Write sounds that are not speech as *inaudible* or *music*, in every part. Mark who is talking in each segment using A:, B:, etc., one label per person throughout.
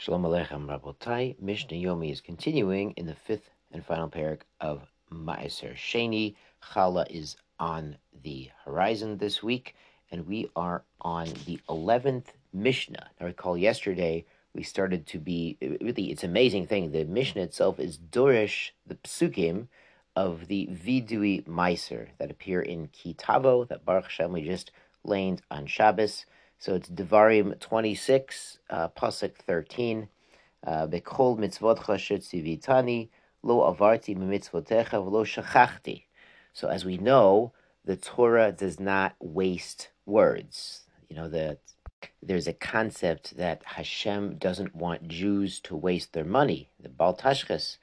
A: Shalom Aleichem Rabotai. Mishnah Yomi is continuing in the fifth and final parak of Ma'aser Sheni. Chala is on the horizon this week, and we are on the 11th Mishnah. Now, recall yesterday we started to be, really, it's an amazing thing. The Mishnah itself is Dorish, the psukim of the Vidui Meiser that appear in Kitavo, that Baruch Hashem we just laned on Shabbos. So it's Devarim 26, uh, Pasuk 13. Uh, Bekol mitzvotcha shetzivitani, lo avarti mitzvotecha v'lo shachachti. So as we know, the Torah does not waste words. You know, that there's a concept that Hashem doesn't want Jews to waste their money, the Baltashchas.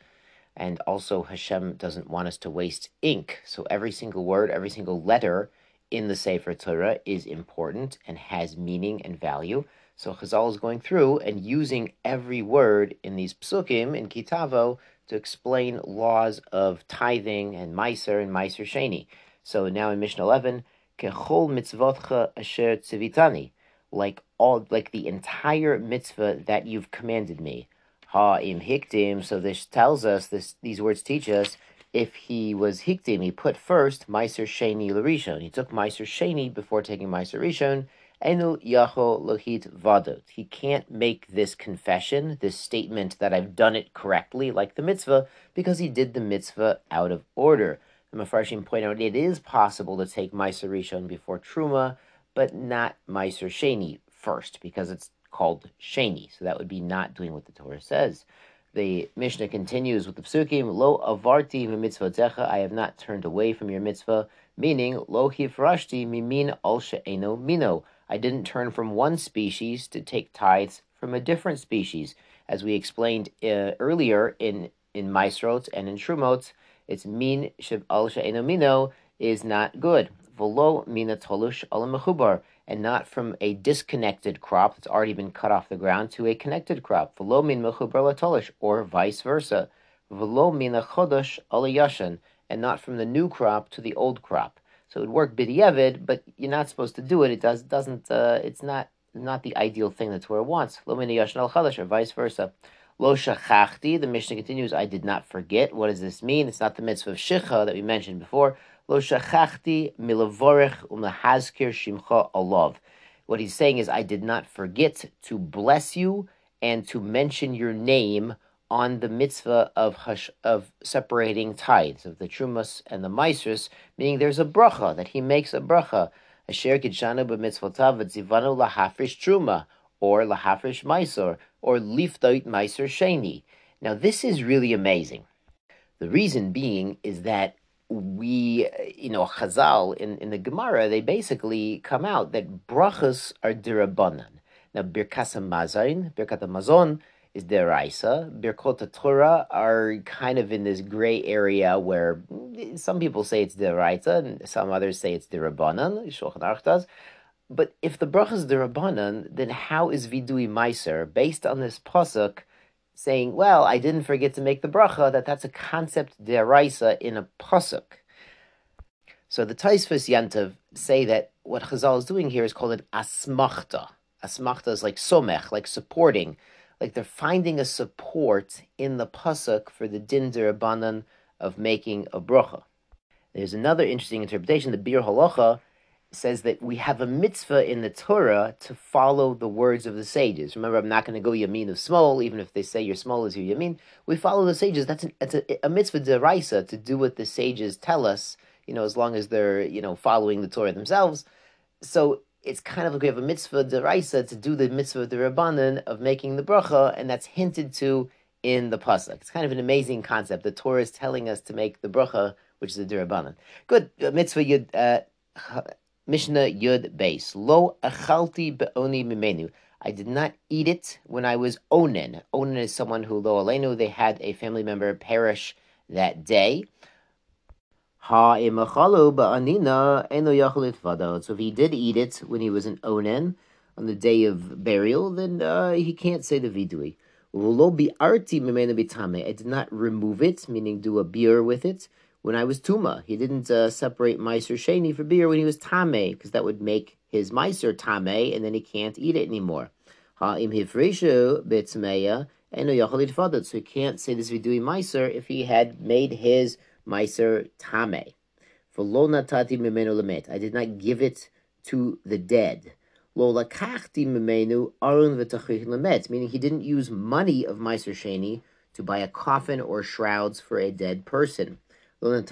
A: And also Hashem doesn't want us to waste ink. So every single word, every single letter in the Sefer Torah is important and has meaning and value. So Chazal is going through and using every word in these psukim in Kitavo to explain laws of tithing and Meiser and Meiser Sheni. So now in Mishnah 11, Kechol mitzvotcha asher tzivitani, like all, like the entire mitzvah that you've commanded me. Ha im hikdim. So this tells us this. These words teach us if he was hikdim, he put first Meiser Sheni Larishon. He took Meiser Sheni before taking Meiser Rishon. Enu Yacho Lohit Vadot. He can't make this confession, this statement that I've done it correctly, like the mitzvah, because he did the mitzvah out of order. The Mefarshim point out it is possible to take Meiser Rishon before Truma, but not Meiser Sheni first, because it's called Sheni. So that would be not doing what the Torah says. The Mishnah continues with the psukim, Lo avarti mitzvah I have not turned away from your mitzvah, meaning, Lo hifrashti mimin al she'eno mino. I didn't turn from one species to take tithes from a different species. As we explained uh, earlier in, in Maisrot and in Trumot, it's min al she'eno mino is not good. Volo mina tolush al and not from a disconnected crop that's already been cut off the ground to a connected crop, v'lo min mechuber or vice versa, v'lo min chodosh alayashan, and not from the new crop to the old crop. So it would work b'di'evid, but you're not supposed to do it. It does doesn't. Uh, it's not not the ideal thing that Torah wants. Lo min yashan al chodosh or vice versa. Lo shachachti. The Mishnah continues. I did not forget. What does this mean? It's not the mitzvah of shicha that we mentioned before. Lo shachachti milavorech umlahazkir shimcha alav. What he's saying is, I did not forget to bless you and to mention your name on the mitzvah of hush, of separating tithes of the trumas and the maestros, meaning there's a bracha that he makes a bracha. Asher kitshanu b'mitzvotav v'tzivanu lahafrish truma or lahafrish maisor or liftoit maiser sheni. Now this is really amazing. The reason being is that we, you know, Chazal in, in the Gemara, they basically come out that brachas are dirabanan. Now, Birkas Mazon, Birkat Mazon is deraisa. Birkot Torah are kind of in this gray area where mm, some people say it's deraisa and some others say it's dirabanan. Shulchan Aruch does. But if the bracha is dirabanan, then how is vidui meiser based on this pasuk? Saying, well, I didn't forget to make the bracha, that that's a concept deraisa in a pasuk. So the Tosfos Yom Tov say that what Chazal is doing here is called an asmachta. Asmachta is like somech, like supporting, like they're finding a support in the pasuk for the din derabanan of making a bracha. There's another interesting interpretation. The Biur Halacha says that we have a mitzvah in the Torah to follow the words of the sages. Remember, I'm not going to go yamin of small, even if they say your small is your yamin. We follow the sages. That's, an, that's a, a mitzvah deraisa to do what the sages tell us, you know, as long as they're, you know, following the Torah themselves. So it's kind of like we have a mitzvah deraisa to do the mitzvah Rabbanan of making the bracha, and that's hinted to in the pasuk. It's kind of an amazing concept. The Torah is telling us to make the bracha, which is the derabanan. Good mitzvah yud. Uh, Mishnah Yud Beis. Lo achalti be'oni mimenu. I did not eat it when I was onen. Onen is someone who, lo alenu, they had a family member perish that day. Ha imachalu ba'anina eno yachalit vado. So if he did eat it when he was an onen, on the day of burial, then uh, he can't say the vidui. Lo bi'arti mimenu bitame. I did not remove it, meaning do a beer with it when I was Tuma. He didn't uh, separate Meiser Sheni for beer when he was Tame, because that would make his Meiser Tame, and then he can't eat it anymore. Ha'im hifreshu b'tzmeya and yachal itfadat. So he can't say this vidui meiser if he had made his meiser tame. For V'lo natati mimenu lemet. I did not give it to the dead. Lo lakachti mimenu arun v'tachrich lemet. Meaning he didn't use money of meiser sheni to buy a coffin or shrouds for a dead person. And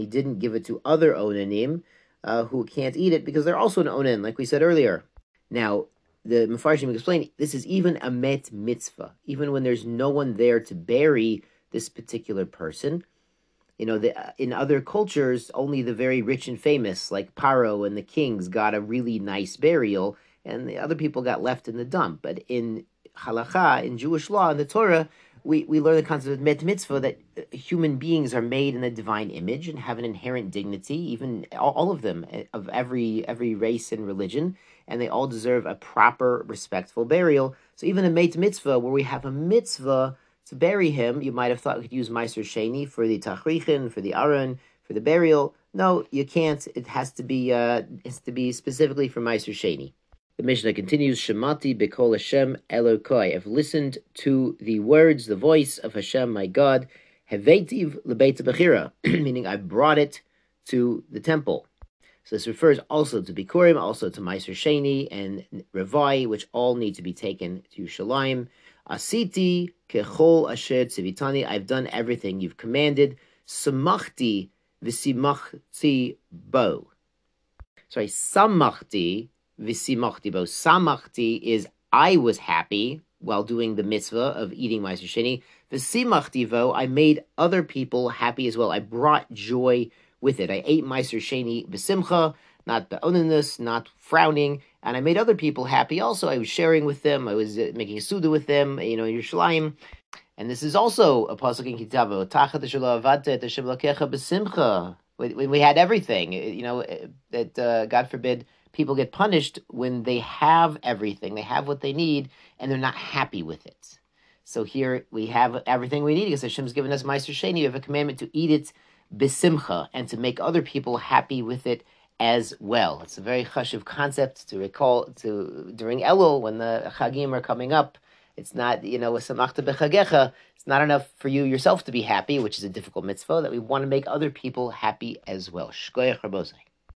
A: he didn't give it to other onanim uh, who can't eat it because they're also an onan, like we said earlier. Now, the Mefarshim explain this is even a met mitzvah, even when there's no one there to bury this particular person. You know, the, uh, in other cultures, only the very rich and famous, like Paro and the kings, got a really nice burial, and the other people got left in the dump. But in halacha, in Jewish law, in the Torah, we, we learn the concept of mitzvah that uh, human beings are made in the divine image and have an inherent dignity, even all, all of them uh, of every every race and religion, and they all deserve a proper, respectful burial. So even a mitzvah, where we have a mitzvah to bury him, you might have thought we could use Meiser Sheni for the tachrichin, for the aron, for the burial. No, you can't. It has to be uh, has to be specifically for Meiser Sheni. The Mishnah continues, Shemati Bekol Hashem Elokoi. I've listened to the words, the voice of Hashem, my God. Hevetiv Lebeit Bechira, *clears throat* meaning I brought it to the temple. So this refers also to Bikurim, also to Meiser Sheni and Revai, which all need to be taken to Shalim. Asiti kechol asher tzivitani. I've done everything you've commanded. Samachti v'simachti bo. Sorry, samachti v'simachti bo. Samachti is I was happy while doing the mitzvah of eating Meiser Sheni. V'simachti vo, I made other people happy as well. I brought joy with it. I ate Meiser Sheni b'simcha, not be'oninus, not frowning, and I made other people happy also. I was sharing with them, I was uh, making a suda with them, you know, your Yerushalayim. And this is also a pasuk in Kitavo. Tachat b'simcha. When we had everything, you know, uh, that uh, God forbid people get punished when they have everything, they have what they need, and they're not happy with it. So here we have everything we need because Hashem's given us Meiser Sheni. We have a commandment to eat it besimcha and to make other people happy with it as well. It's a very chashiv concept to recall to during Elul when the Chagim are coming up. It's not, you know, with bechagecha. It's not enough for you yourself to be happy, which is a difficult mitzvah. That we want to make other people happy as well. Shkoyach